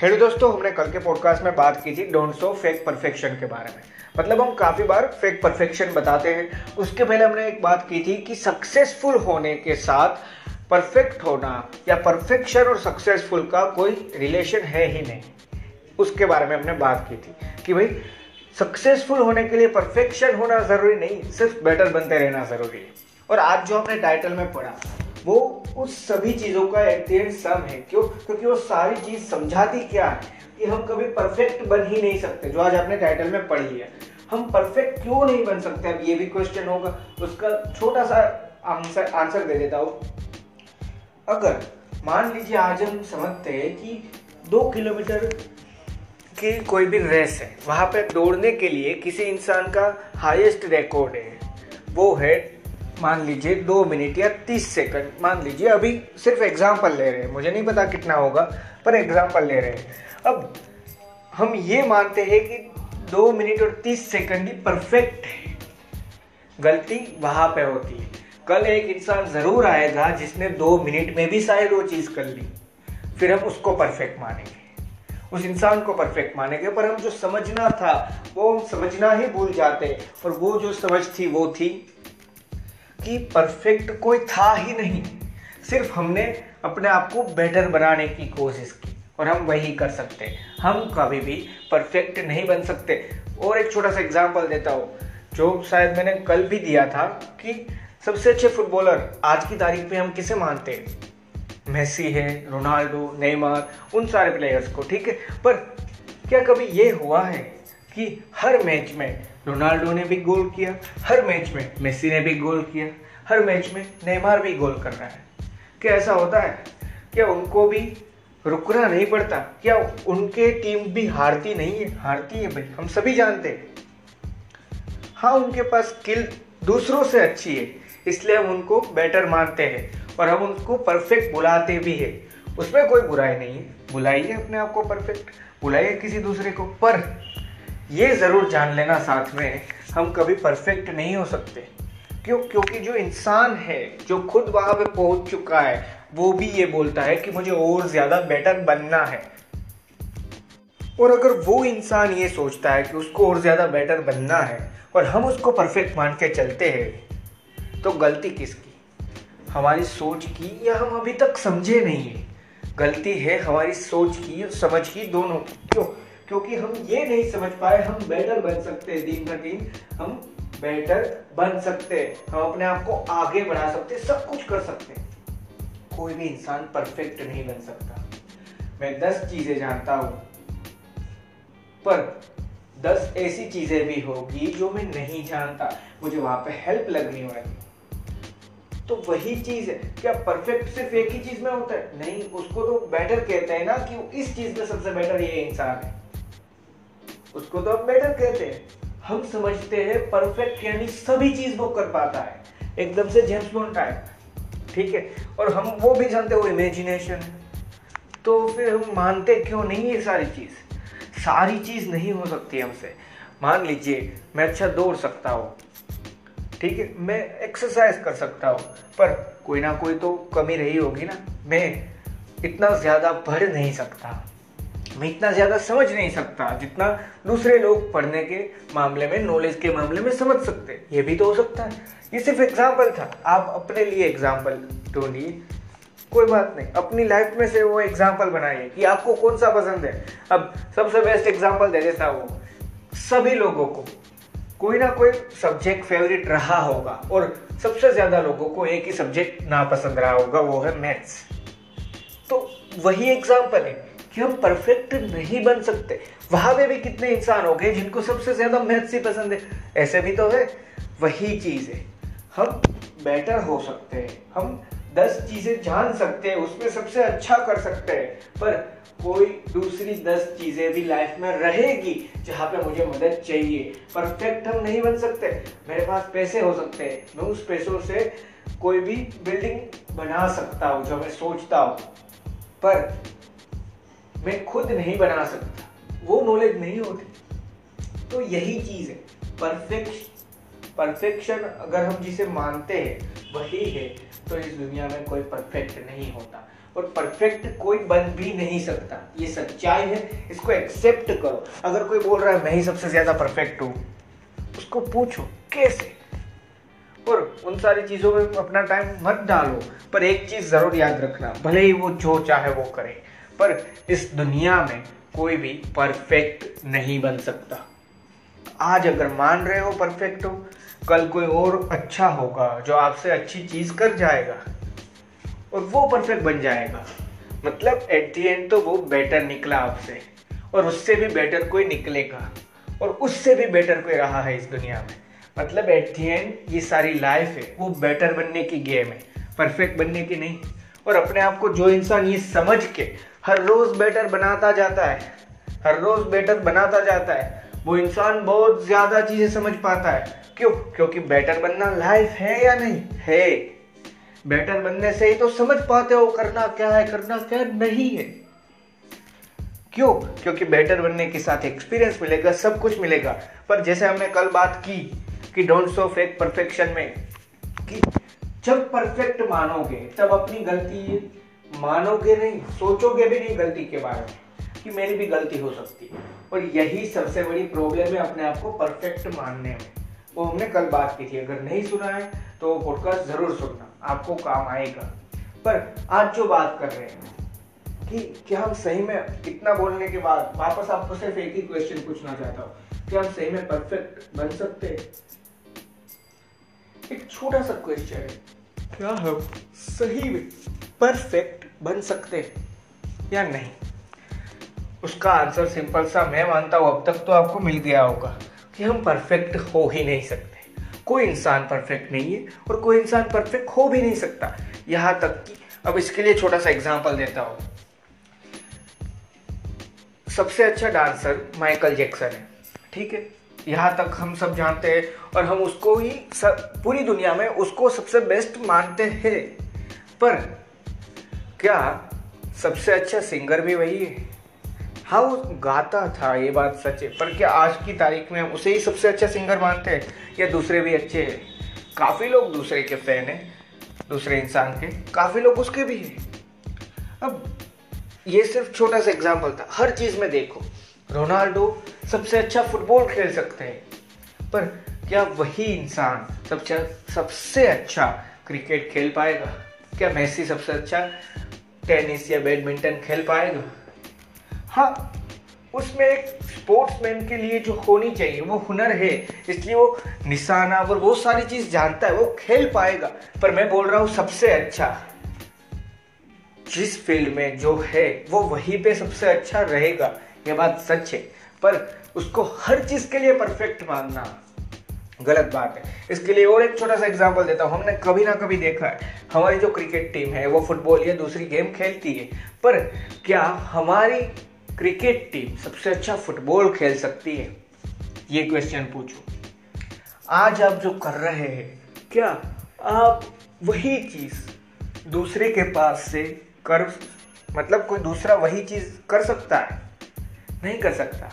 Hello दोस्तों, हमने कल के पॉडकास्ट में बात की थी डोंट सो फेक परफेक्शन के बारे में। मतलब हम काफ़ी बार फेक परफेक्शन बताते हैं। उसके पहले हमने एक बात की थी कि सक्सेसफुल होने के साथ परफेक्ट होना या परफेक्शन और सक्सेसफुल का कोई रिलेशन है ही नहीं। उसके बारे में हमने बात की थी कि भाई सक्सेसफुल होने के लिए परफेक्शन होना ज़रूरी नहीं, सिर्फ़ बेटर बनते रहना ज़रूरी है। और आज जो हमने टाइटल में पढ़ा वो उस सभी चीज़ों का एंड सम है। क्यों? क्योंकि वो सारी चीज़ समझाती क्या है? कि हम कभी परफेक्ट बन ही नहीं सकते, जो आज आपने टाइटल में पढ़ी है। हम परफेक्ट क्यों नहीं बन सकते? अब ये भी क्वेश्चन होगा। उसका छोटा सा आंसर आंसर दे देता हूँ। अगर मान लीजिए आज हम समझते हैं कि दो किलोमीटर की कोई भी रेस है, वहाँ पे दौड़ने के लिए किसी इंसान का हाईएस्ट रिकॉर्ड है, वो है मान लीजिए दो मिनट या तीस सेकंड, मान लीजिए अभी सिर्फ़ एग्ज़ाम्पल ले रहे हैं, मुझे नहीं पता कितना होगा, पर एग्ज़ाम्पल ले रहे हैं। अब हम ये मानते हैं कि दो मिनट और तीस सेकंड ही परफेक्ट है। गलती वहाँ पे होती है। कल एक इंसान ज़रूर आएगा जिसने दो मिनट में भी शायद वो चीज़ कर ली। फिर हम उसको परफेक्ट मानेंगे। उस इंसान को परफेक्ट मानेंगे, पर हम जो समझना था, वो हम समझना ही भूल जाते और वो जो समझ थी, वो थी कि परफेक्ट कोई था ही नहीं। सिर्फ़ हमने अपने आप को बेटर बनाने की कोशिश की और हम वही कर सकते हम कभी भी परफेक्ट नहीं बन सकते। और एक छोटा सा एग्ज़ाम्पल देता हूँ, जो शायद मैंने कल भी दिया था कि सबसे अच्छे फुटबॉलर आज की तारीख में हम किसे मानते हैं? मेसी है, रोनाल्डो, नेमार, उन सारे प्लेयर्स को, ठीक है? पर क्या कभी ये हुआ है कि हर मैच में रोनाल्डो ने भी गोल किया, हर मैच में मेसी ने भी गोल किया, हर मैच में नेमार भी गोल कर रहा है। क्या ऐसा होता है? क्या उनको भी रुकना नहीं पड़ता? क्या उनके टीम भी हारती नहीं है? हारती है भाई, हम सभी जानते हैं। हाँ उनके पास स्किल दूसरों से अच्छी है, इसलिए हम उनको बेटर मानते हैं और हम उनको परफेक्ट बुलाते भी है। उसमें कोई बुराई नहीं है। बुलाइए अपने आप को परफेक्ट बुलाइए किसी दूसरे को, पर ये ज़रूर जान लेना साथ में, हम कभी परफेक्ट नहीं हो सकते। क्यों? क्योंकि जो इंसान है, जो खुद वहाँ पे पहुँच चुका है, वो भी ये बोलता है कि मुझे और ज़्यादा बेटर बनना है। और अगर वो इंसान ये सोचता है कि उसको और ज़्यादा बेटर बनना है, और हम उसको परफेक्ट मान के चलते हैं तो गलती किसकी? हमारी सोच की या हम अभी तक समझे नहीं है? गलती है हमारी सोच की और समझ की दोनों की। क्यों? क्योंकि हम ये नहीं समझ पाए हम बेटर बन सकते हैं, दिन ब दिन हम बेटर बन सकते हैं। हम अपने आप को आगे बढ़ा सकते हैं, सब कुछ कर सकते हैं। कोई भी इंसान परफेक्ट नहीं बन सकता। मैं दस चीज़ें जानता हूँ, पर दस ऐसी चीज़ें भी होगी जो मैं नहीं जानता। मुझे वहाँ पे हेल्प लगने वाली। तो वही चीज़ है, क्या परफेक्ट सिर्फ़ एक ही चीज़ में होता है? नहीं, उसको तो बेटर कहते हैं ना कि इस चीज़ में सबसे बेटर ये इंसान है। उसको तो हम बेटर कहते हैं। हम समझते हैं परफेक्ट यानी सभी चीज़ वो कर पाता है। एकदम से जेम्स बॉन्ड टाइप ठीक है? और हम वो भी जानते हो इमेजिनेशन तो फिर हम मानते क्यों नहीं ये सारी चीज़? सारी चीज़ नहीं हो सकती हमसे। मान लीजिए, मैं अच्छा दौड़ सकता हूँ। ठीक है? मैं एक्सरसाइज कर सकता हूँ। पर कोई ना कोई तो कमी रही होगी ना। मैं इतना ज़्यादा बढ़ नहीं सकता। मैं इतना ज़्यादा समझ नहीं सकता जितना दूसरे लोग पढ़ने के मामले में नॉलेज के मामले में समझ सकते। ये भी तो हो सकता है। ये सिर्फ़ एग्ज़ाम्पल था। आप अपने लिए एग्ज़ाम्पल ढूंढिए। कोई बात नहीं। अपनी लाइफ में से वो एग्ज़ाम्पल बनाइए कि आपको कौन सा पसंद है। अब सबसे बेस्ट एग्ज़ाम्पल दे देता वो सभी लोगों को। कोई ना कोई सब्जेक्ट फेवरेट रहा होगा और सबसे ज़्यादा लोगों को एक ही सब्जेक्ट ना पसंद रहा होगा, वो है मैथ्स तो वही एग्ज़ाम्पल है। कि हम परफेक्ट नहीं बन सकते? वहाँ पे भी कितने इंसान हो गए जिनको सबसे ज़्यादा मैथ्स ही पसंद है। ऐसे भी तो है, वही चीज़ है। हम बेटर हो सकते हैं। हम दस चीज़ें जान सकते हैं, उसमें सबसे अच्छा कर सकते हैं। पर कोई दूसरी दस चीज़ें भी लाइफ में रहेगी जहाँ पे मुझे मदद चाहिए। परफेक्ट हम नहीं बन सकते। मेरे पास पैसे हो सकते हैं। मैं उस पैसों से कोई भी बिल्डिंग बना सकता हूँ, जो मैं सोचता हूँ। पर मैं खुद नहीं बना सकता। वो नॉलेज नहीं होती। तो यही चीज़ है। परफेक्ट परफेक्शन अगर हम जिसे मानते हैं, वही है तो इस दुनिया में कोई परफेक्ट नहीं होता। और परफेक्ट कोई बन भी नहीं सकता। ये सच्चाई है। इसको एक्सेप्ट करो। अगर कोई बोल रहा है, मैं ही सबसे ज़्यादा परफेक्ट हूँ, उसको पूछो, कैसे? और उन सारी चीज़ों में अपना टाइम मत डालो। पर एक चीज़ ज़रूर याद रखना। भले ही वो जो चाहे वो करे। पर इस दुनिया में कोई भी परफेक्ट नहीं बन सकता। आज अगर मान रहे हो परफेक्ट हो, कल कोई और अच्छा होगा जो आपसे अच्छी चीज़ कर जाएगा और वो परफेक्ट बन जाएगा। मतलब एट दी एंड तो वो बेटर निकला आपसे और उससे भी बेटर कोई निकलेगा और उससे भी बेटर कोई रहा है इस दुनिया में। मतलब एट दी एंड ये सारी लाइफ है, वो बेटर बनने की गेम है परफेक्ट बनने की नहीं। और अपने आप को जो इंसान ये समझ के हर रोज बेटर बनाता जाता है। हर रोज बेटर बनाता जाता है। वो इंसान बहुत ज़्यादा चीज़ें समझ पाता है। क्यों? क्योंकि बेटर बनना लाइफ है या नहीं? है। बेटर बनने से ही तो समझ पाते हो करना क्या है करना क्या नहीं है। क्यों? क्योंकि बेटर बनने के साथ एक्सपीरियंस मिलेगा सब कुछ मिलेगा। पर जैसे हमने कल बात की कि डोंट सो फेक परफेक्शन में कि जब परफेक्ट मानोगे तब अपनी गलती मानोगे नहीं सोचोगे भी नहीं गलती के बारे में कि मेरी भी गलती हो सकती है। और यही सबसे बड़ी प्रॉब्लम है अपने आप को परफेक्ट मानने में। वो हमने कल बात की थी अगर नहीं सुना है तो पॉडकास्ट ज़रूर सुनना आपको काम आएगा। पर आज जो बात कर रहे हैं कि क्या हम सही में इतना बोलने के बाद वापस आपको सिर्फ़ एक ही क्वेश्चन पूछना चाहता हूँ क्या हम सही में परफेक्ट बन सकते हैं? एक छोटा सा क्वेश्चन है। क्या हम सही में परफेक्ट बन सकते? या नहीं? उसका आंसर सिंपल सा, मैं मानता हूँ, अब तक तो आपको मिल गया होगा कि हम परफेक्ट हो ही नहीं सकते। कोई इंसान परफेक्ट नहीं है और कोई इंसान परफेक्ट हो भी नहीं सकता। यहाँ तक कि, अब इसके लिए छोटा सा एग्ज़ाम्पल देता हूँ। सबसे अच्छा डांसर माइकल जैक्सन है, ठीक है? यहाँ तक हम सब जानते हैं और हम उसको ही सब, पूरी दुनिया में उसको सबसे बेस्ट मानते हैं। पर क्या सबसे अच्छा सिंगर भी वही है? हाँ वो गाता था, ये बात सच है, पर क्या आज की तारीख में हम उसे ही सबसे अच्छा सिंगर मानते हैं? या दूसरे भी अच्छे हैं? काफ़ी लोग दूसरे के फ़ैन हैं, दूसरे इंसान के, काफ़ी लोग उसके भी हैं। अब ये सिर्फ़ छोटा सा एग्ज़ाम्पल था, हर चीज़ में देखो, रोनाल्डो सबसे अच्छा फुटबॉल खेल सकते हैं, पर क्या वही इंसान सबसे सबसे अच्छा क्रिकेट खेल पाएगा? क्या मैसी सबसे अच्छा टेनिस या बैडमिंटन खेल पाएगा। हाँ उसमें एक स्पोर्ट्समैन के लिए जो होनी चाहिए, वो हुनर है। इसलिए वो निशाना और वो सारी चीज़ जानता है, वो खेल पाएगा। पर मैं बोल रहा हूँ, सबसे अच्छा जिस फ़ील्ड में जो है, वो वहीं पे सबसे अच्छा रहेगा। ये बात सच है। पर उसको हर चीज़ के लिए परफेक्ट मानना। गलत बात है। इसके लिए और एक छोटा सा एग्ज़ाम्पल देता हूँ। हमने कभी ना कभी देखा है, हमारी जो क्रिकेट टीम है, वो फुटबॉल या दूसरी गेम खेलती है। पर क्या हमारी क्रिकेट टीम सबसे अच्छा फुटबॉल खेल सकती है? ये क्वेश्चन पूछो। आज आप जो कर रहे हैं, क्या आप वही चीज़ दूसरे के पास से कर मतलब कोई दूसरा वही चीज़ कर सकता है? नहीं कर सकता।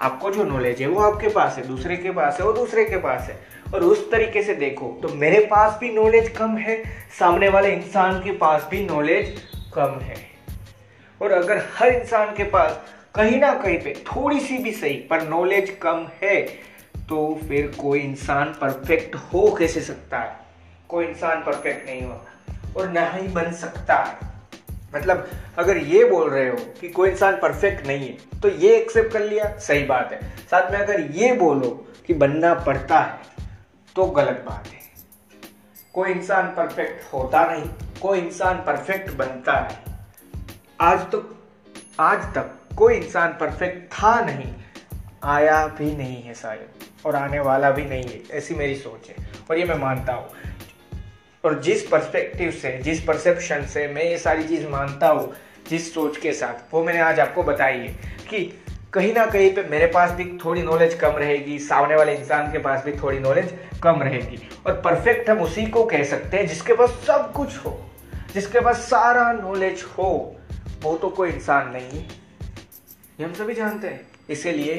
आपको जो नॉलेज है वो आपके पास है, दूसरे के पास है, वो दूसरे के पास है। और उस तरीके से देखो तो मेरे पास भी नॉलेज कम है, सामने वाले इंसान के पास भी नॉलेज कम है। और अगर हर इंसान के पास कहीं ना कहीं पे थोड़ी सी भी सही, पर नॉलेज कम है तो फिर कोई इंसान परफेक्ट हो कैसे सकता है? कोई इंसान परफेक्ट नहीं होता और ना ही बन सकता है। मतलब अगर ये बोल रहे हो कि कोई इंसान परफेक्ट नहीं है तो ये एक्सेप्ट कर लिया, सही बात है। साथ में अगर ये बोलो कि बनना पड़ता है तो गलत बात है। कोई इंसान परफेक्ट होता नहीं, कोई इंसान परफेक्ट बनता है आज तो आज तक कोई इंसान परफेक्ट था नहीं, आया भी नहीं है शायद, और आने वाला भी नहीं है, ऐसी मेरी सोच है, और ये मैं मानता हूँ। और जिस पर्सपेक्टिव से, जिस परसेप्शन से मैं ये सारी चीज़ मानता हूँ, जिस सोच के साथ, वो मैंने आज आपको बताई है कि कहीं ना कहीं पे मेरे पास भी थोड़ी नॉलेज कम रहेगी, सामने वाले इंसान के पास भी थोड़ी नॉलेज कम रहेगी। और परफेक्ट हम उसी को कह सकते हैं जिसके पास सब कुछ हो, जिसके पास सारा नॉलेज हो। वो तो कोई इंसान नहीं है। ये हम सभी जानते हैं। इसीलिए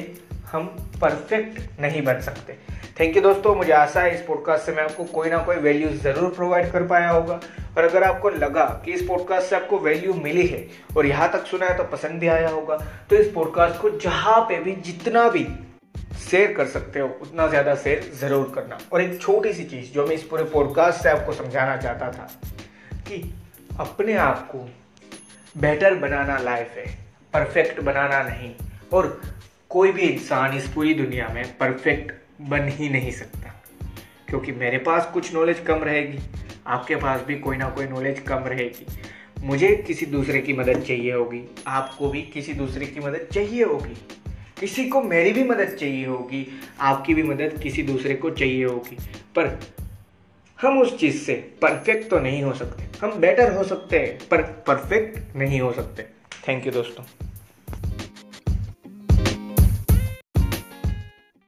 हम परफेक्ट नहीं बन सकते। थैंक यू दोस्तों, मुझे आशा है इस पॉडकास्ट से मैं आपको कोई ना कोई वैल्यू ज़रूर प्रोवाइड कर पाया होगा। और अगर आपको लगा कि इस पॉडकास्ट से आपको वैल्यू मिली है और यहाँ तक सुना है तो पसंद भी आया होगा तो इस पॉडकास्ट को जहाँ पे भी जितना भी शेयर कर सकते हो, उतना ज़्यादा शेयर ज़रूर करना। और एक छोटी सी चीज़ जो मैं इस पूरे पॉडकास्ट से आपको समझाना चाहता था कि अपने आप को बेटर बनाना लाइफ है परफेक्ट बनाना नहीं। और कोई भी इंसान इस पूरी दुनिया में परफेक्ट बन ही नहीं सकता। क्योंकि मेरे पास कुछ नॉलेज कम रहेगी, आपके पास भी कोई ना कोई नॉलेज कम रहेगी। मुझे किसी दूसरे की मदद चाहिए होगी, आपको भी किसी दूसरे की मदद चाहिए होगी। किसी को मेरी भी मदद चाहिए होगी, आपकी भी मदद किसी दूसरे को चाहिए होगी। पर हम उस चीज़ से परफेक्ट तो नहीं हो सकते। हम बेटर हो सकते हैं, पर परफेक्ट नहीं हो सकते। थैंक यू दोस्तों।